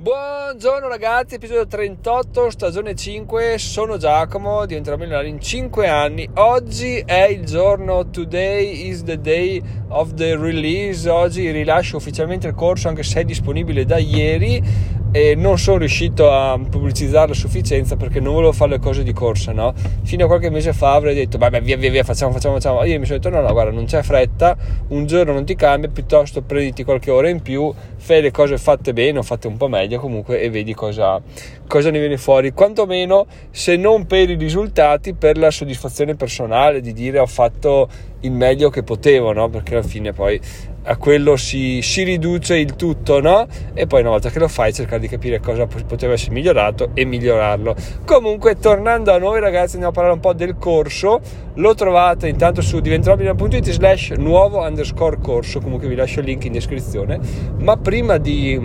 Buongiorno ragazzi, episodio 38, stagione 5, sono Giacomo, diventerò milionario in 5 anni. Oggi è il giorno, today is the day of the release, oggi rilascio ufficialmente il corso anche se è disponibile da ieri e non sono riuscito a pubblicizzarlo a sufficienza perché non volevo fare le cose di corsa, no? Fino a qualche mese fa avrei detto, vabbè, via, via, via, facciamo, facciamo, facciamo. Io mi sono detto, no, no, guarda, non c'è fretta, un giorno non ti cambia, piuttosto prenditi qualche ora in più, fai le cose fatte bene o fatte un po' meglio comunque e vedi cosa, cosa ne viene fuori. Quantomeno, se non per i risultati, per la soddisfazione personale di dire ho fatto il meglio che potevo, no? Perché alla fine poi a quello si, si, riduce il tutto, no? E poi una volta che lo fai cercare di capire cosa poteva essere migliorato e migliorarlo. Comunque, tornando a noi ragazzi, andiamo a parlare un po' del corso. Lo trovate intanto su diventerobile.it slash nuovo underscore corso, comunque vi lascio il link in descrizione. Ma prima di,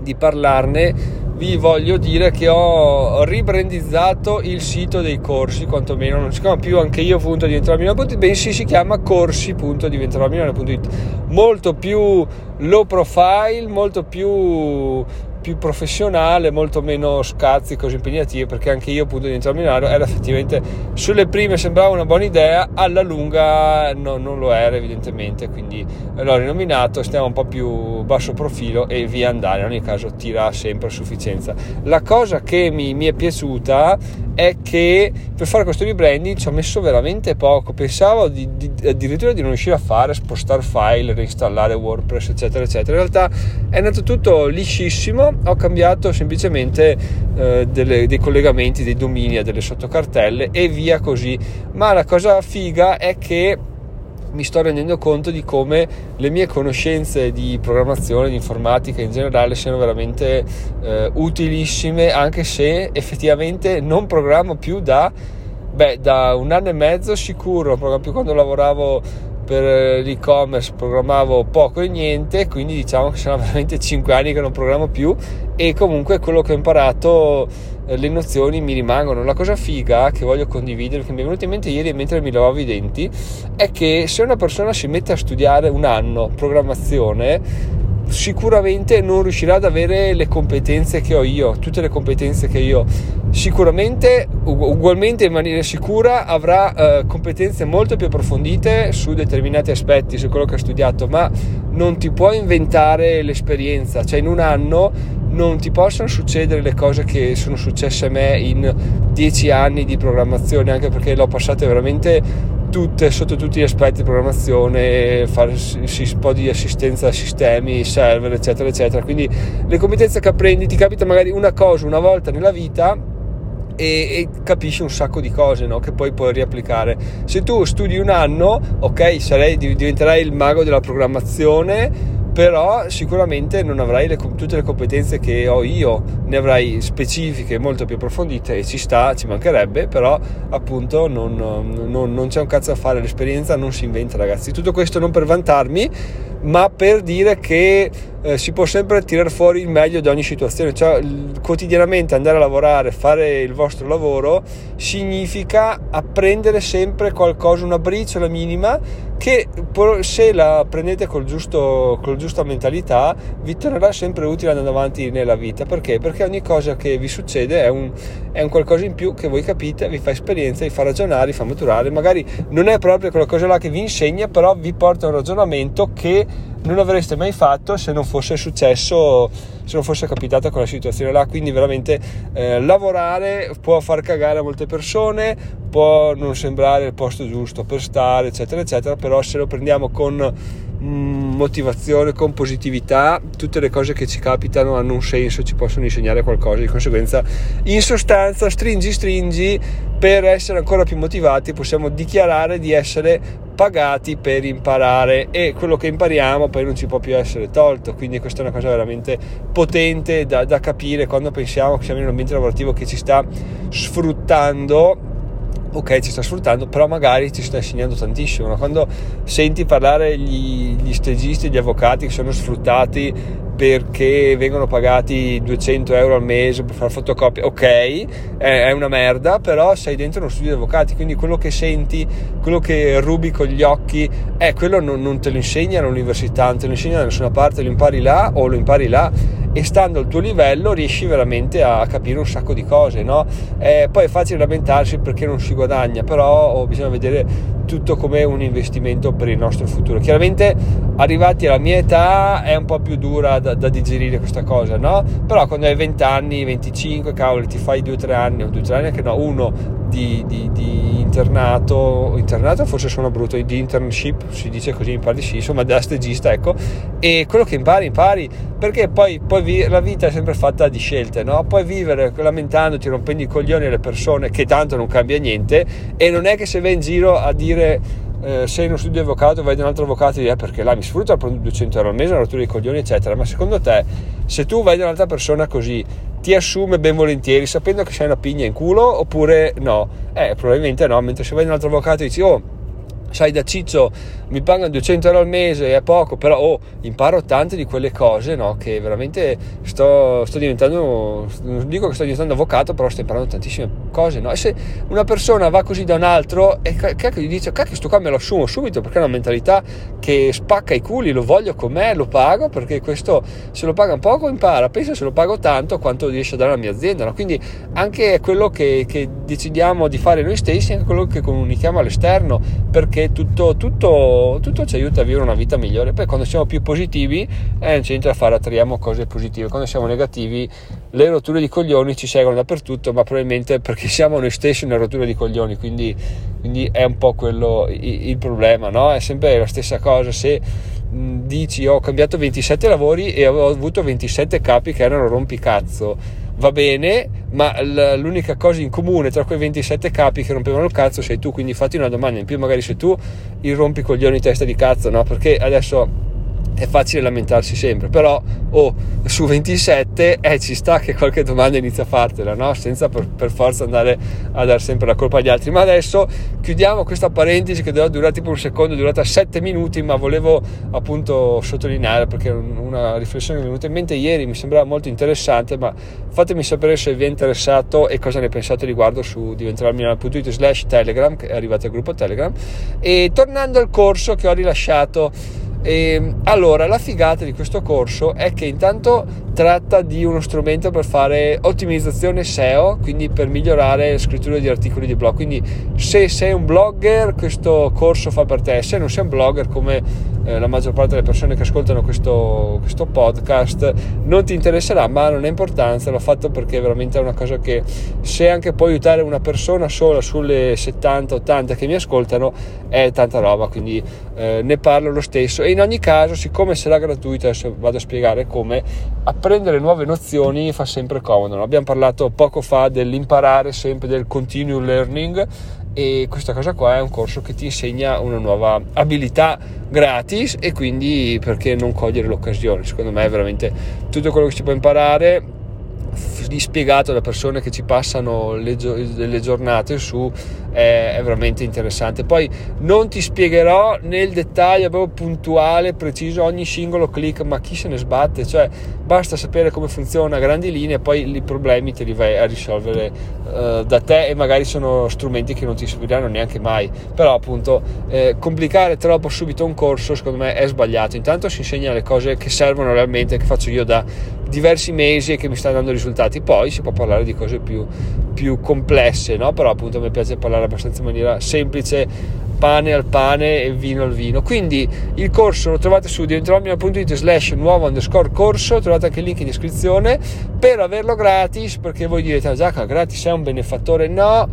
di parlarne vi voglio dire che ho ribrandizzato il sito dei corsi, quantomeno non si chiama più anche io diventerò bensì si chiama corsi.diventerò molto più low profile, molto più più professionale, molto meno scazzi, cose impegnative, perché anche io appunto di entrare a Milano era effettivamente sulle prime sembrava una buona idea, alla lunga no, non lo era evidentemente, quindi l'ho rinominato, stiamo un po' più basso profilo e via andare, in ogni caso tira sempre a sufficienza. La cosa che mi, mi è piaciuta è che per fare questo rebranding ci ho messo veramente poco, pensavo di, di, addirittura di non riuscire a fare, spostare file, reinstallare WordPress eccetera eccetera, in realtà è andato tutto liscissimo ho cambiato semplicemente eh, delle, dei collegamenti, dei domini a delle sottocartelle e via così. Ma la cosa figa è che mi sto rendendo conto di come le mie conoscenze di programmazione, di informatica in generale siano veramente eh, utilissime, anche se effettivamente non programmo più da, beh, da un anno e mezzo sicuro, proprio quando lavoravo per eh, l'e-commerce programmavo poco e niente, quindi diciamo che sono veramente 5 anni che non programmo più e comunque quello che ho imparato, eh, le nozioni mi rimangono. La cosa figa che voglio condividere, che mi è venuta in mente ieri mentre mi lavavo i denti, è che se una persona si mette a studiare un anno programmazione, sicuramente non riuscirà ad avere le competenze che ho io, tutte le competenze che io sicuramente ugualmente in maniera sicura avrà eh, competenze molto più approfondite su determinati aspetti, su quello che ha studiato, ma non ti puoi inventare l'esperienza, cioè in un anno non ti possono succedere le cose che sono successe a me in dieci anni di programmazione, anche perché l'ho passate veramente tutte, sotto tutti gli aspetti di programmazione, fare un po' di assistenza a sistemi, server, eccetera, eccetera. Quindi le competenze che apprendi ti capita magari una cosa una volta nella vita e, e, capisci un sacco di cose no? che poi puoi riapplicare. Se tu studi un anno, ok, sarei, diventerai il mago della programmazione però sicuramente non avrai le, tutte le competenze che ho io, ne avrai specifiche molto più approfondite e ci sta, ci mancherebbe, però appunto non, non, non c'è un cazzo da fare, l'esperienza non si inventa ragazzi. Tutto questo non per vantarmi, ma per dire che eh, si può sempre tirare fuori il meglio di ogni situazione, cioè quotidianamente andare a lavorare, fare il vostro lavoro significa apprendere sempre qualcosa, una briciola minima che se la prendete col giusto, con la giusta mentalità vi tornerà sempre utile andando avanti nella vita perché? Perché ogni cosa che vi succede è un, è un qualcosa in più che voi capite, vi fa esperienza, vi fa ragionare, vi fa maturare magari non è proprio quella cosa là che vi insegna però vi porta a un ragionamento che non avreste mai fatto se non fosse successo, se non fosse capitata quella situazione là. Quindi veramente eh, lavorare può far cagare a molte persone, può non sembrare il posto giusto per stare, eccetera, eccetera, però se lo prendiamo con motivazione, con positività, tutte le cose che ci capitano hanno un senso, ci possono insegnare qualcosa. Di conseguenza, in sostanza, stringi, stringi, per essere ancora più motivati possiamo dichiarare di essere pagati per imparare e quello che impariamo poi non ci può più essere tolto quindi questa è una cosa veramente potente da, da capire quando pensiamo che siamo in un ambiente lavorativo che ci sta sfruttando ok ci sta sfruttando però magari ci sta insegnando tantissimo. Quando senti parlare gli, gli stagisti gli avvocati che sono sfruttati perché vengono pagati 200 euro al mese per fare fotocopie, ok, è, una merda, però sei dentro uno studio di avvocati, quindi quello che senti, quello che rubi con gli occhi, eh, quello non, non te lo insegna all'università, non te lo insegna da nessuna parte, lo impari là o lo impari là e stando al tuo livello riesci veramente a capire un sacco di cose, no? Eh, poi è facile lamentarsi perché non si guadagna, però oh, bisogna vedere tutto come un investimento per il nostro futuro. Chiaramente arrivati alla mia età è un po' più dura da, da digerire questa cosa, no? Però quando hai 20 anni, 25, cavoli, ti fai 2-3 anni, o 2-3 anni che no, uno di, di, di, internato, internato forse sono brutto, di internship, si dice così, di sì, insomma da stagista, ecco, e quello che impari, impari, perché poi, poi vi, la vita è sempre fatta di scelte, no? Puoi vivere lamentandoti, rompendo i coglioni alle persone, che tanto non cambia niente, e non è che se vai in giro a dire eh, sei in uno studio di avvocato vai da un altro avvocato e dici eh, perché là mi sfrutta prendo 200 euro al mese, una rottura di coglioni eccetera ma secondo te se tu vai da un'altra persona così ti assume ben volentieri sapendo che sei una pigna in culo oppure no? Eh, probabilmente no, mentre se vai da un altro avvocato e dici oh sai da ciccio mi pagano 200 euro al mese è poco però oh, imparo tante di quelle cose no? che veramente sto, sto, diventando non dico che sto diventando avvocato però sto imparando tantissime cose no? e se una persona va così da un altro e cacchio gli dice cacchio sto qua me lo assumo subito perché è una mentalità che spacca i culi lo voglio con me lo pago perché questo se lo paga un poco impara pensa se lo pago tanto quanto riesce a dare alla mia azienda no? quindi anche quello che, che decidiamo di fare noi stessi anche quello che comunichiamo all'esterno perché perché tutto, tutto, tutto, ci aiuta a vivere una vita migliore. Poi quando siamo più positivi eh, c'è niente da fare, attraiamo cose positive. Quando siamo negativi le rotture di coglioni ci seguono dappertutto, ma probabilmente perché siamo noi stessi una rottura di coglioni, quindi, quindi è un po' quello il, il problema, no? È sempre la stessa cosa. Se dici ho cambiato 27 lavori e ho avuto 27 capi che erano rompicazzo va bene, ma l'unica cosa in comune tra quei 27 capi che rompevano il cazzo sei tu, quindi fatti una domanda in più, magari sei tu il rompicoglioni testa di cazzo, no? Perché adesso è facile lamentarsi sempre, però oh, su 27 eh, ci sta che qualche domanda inizia a fartela, no? senza per, per, forza andare a dare sempre la colpa agli altri. Ma adesso chiudiamo questa parentesi che doveva durare tipo un secondo, è durata 7 minuti, ma volevo appunto sottolineare perché una riflessione che mi è venuta in mente ieri, mi sembrava molto interessante, ma fatemi sapere se vi è interessato e cosa ne pensate riguardo su diventarmilano.it slash telegram, che è arrivato al gruppo telegram. E tornando al corso che ho rilasciato e, ehm, allora, la figata di questo corso è che intanto tratta di uno strumento per fare ottimizzazione SEO, quindi per migliorare la scrittura di articoli di blog. Quindi se sei un blogger, questo corso fa per te. Se non sei un blogger come eh, la maggior parte delle persone che ascoltano questo, questo, podcast, non ti interesserà, ma non ha importanza, l'ho fatto perché veramente è una cosa che se anche può aiutare una persona sola sulle 70-80 che mi ascoltano, è tanta roba, quindi eh, ne parlo lo stesso. E in ogni caso, siccome sarà gratuito, adesso vado a spiegare come, apprendere nuove nozioni fa sempre comodo. No? Abbiamo parlato poco fa dell'imparare sempre del continuous learning e questa cosa qua è un corso che ti insegna una nuova abilità gratis e quindi perché non cogliere l'occasione? Secondo me è veramente tutto quello che si può imparare spiegato da persone che ci passano le, le giornate su è, è, veramente interessante. Poi non ti spiegherò nel dettaglio proprio puntuale preciso ogni singolo click ma chi se ne sbatte? Cioè basta sapere come funziona a grandi linee poi i problemi te li vai a risolvere uh, da te e magari sono strumenti che non ti serviranno neanche mai. Però appunto eh, complicare troppo subito un corso secondo me è sbagliato. Intanto si insegna le cose che servono realmente che faccio io da diversi mesi e che mi stanno dando risultati. Poi si può parlare di cose più, più complesse, no? però appunto mi piace parlare abbastanza in maniera semplice, pane al pane e vino al vino. Quindi il corso lo trovate su diventeromia.it slash nuovo underscore corso, trovate anche il link in descrizione per averlo gratis, perché voi direte, ah Giacomo, gratis è un benefattore? No,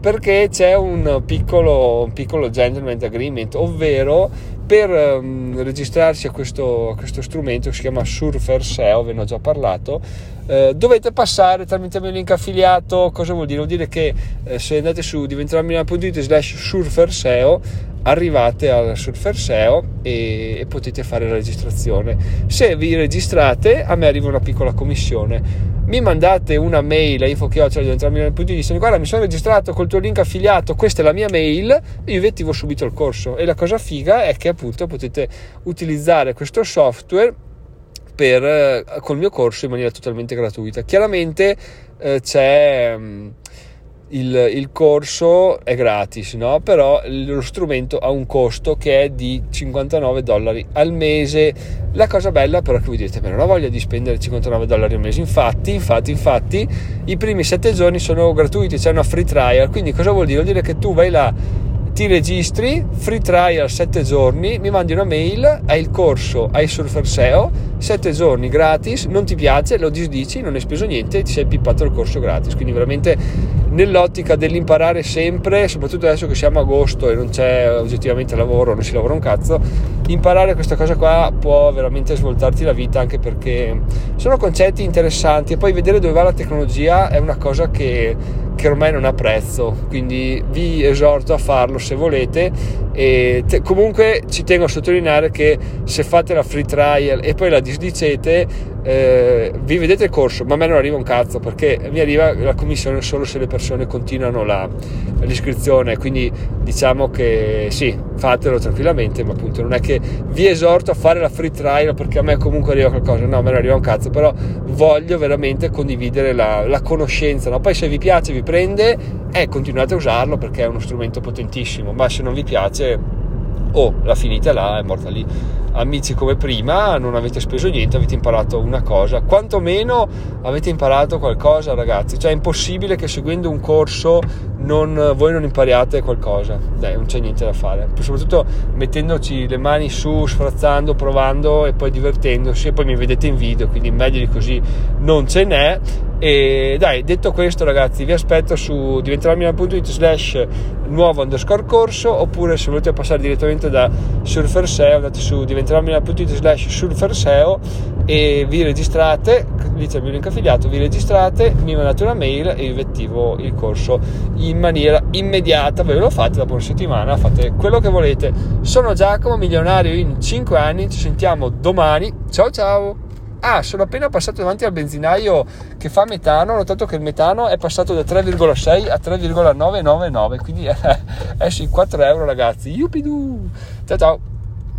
perché c'è un piccolo, un piccolo gentleman agreement, ovvero per um, registrarsi a questo, a questo, strumento che si chiama Surfer SEO, ve ne ho già parlato, eh, dovete passare tramite il mio link affiliato. Cosa vuol dire? Vuol dire che eh, se andate su diventeromilano.it slash Surfer SEO arrivate al Surfer SEO e, e potete fare la registrazione. Se vi registrate, a me arriva una piccola commissione mi mandate una mail a dicendo guarda mi sono registrato col tuo link affiliato questa è la mia mail io vi attivo subito il corso e la cosa figa è che appunto potete utilizzare questo software per, eh, col mio corso in maniera totalmente gratuita. Chiaramente eh, c'è... Il, il, corso è gratis, no? però lo strumento ha un costo che è di 59 dollari al mese. La cosa bella però è che voi dite, ma non ho voglia di spendere 59 dollari al mese. Infatti, infatti, infatti, i primi 7 giorni sono gratuiti, c'è una free trial. Quindi cosa vuol dire? Vuol dire che tu vai là ti registri, free trial 7 giorni, mi mandi una mail, hai il corso, hai Surfer SEO, 7 giorni gratis, non ti piace, lo disdici, non hai speso niente e ti sei pippato il corso gratis. Quindi veramente nell'ottica dell'imparare sempre, soprattutto adesso che siamo a agosto e non c'è oggettivamente lavoro, non si lavora un cazzo, imparare questa cosa qua può veramente svoltarti la vita anche perché sono concetti interessanti e poi vedere dove va la tecnologia è una cosa che che ormai non ha prezzo, quindi vi esorto a farlo se volete e te, comunque ci tengo a sottolineare che se fate la free trial e poi la disdicete eh, vi vedete il corso, ma a me non arriva un cazzo perché mi arriva la commissione solo se le persone continuano la, l'iscrizione, quindi diciamo che sì, fatelo tranquillamente, ma appunto non è che vi esorto a fare la free trial perché a me comunque arriva qualcosa, no, a me non arriva un cazzo, però voglio veramente condividere la, la conoscenza, no? poi se vi piace, vi prende, eh, continuate a usarlo perché è uno strumento potentissimo, ma se non vi piace oh, la finita là, è morta lì. Amici come prima, non avete speso niente, avete imparato una cosa, quantomeno avete imparato qualcosa, ragazzi. Cioè, è impossibile che seguendo un corso non, voi non impariate qualcosa. Dai, non c'è niente da fare. Soprattutto mettendoci le mani su, sfrazzando, provando e poi divertendosi. E poi mi vedete in video, quindi meglio di così non ce n'è. E dai, detto questo, ragazzi, vi aspetto su diventeralmina.it slash nuovo underscore corso oppure se volete passare direttamente da Surfer SEO andate su diventeralmina.it slash Surfer SEO e vi registrate, lì c'è il mio link affiliato, vi registrate, mi mandate una mail e vi attivo il corso in maniera immediata, voi lo fate dopo una settimana, fate quello che volete. Sono Giacomo, milionario in 5 anni, ci sentiamo domani, ciao ciao! Ah, sono appena passato davanti al benzinaio che fa metano, ho notato che il metano è passato da 3,6 a 3,999, quindi è sui 4 euro ragazzi. Yupidu! Ciao ciao!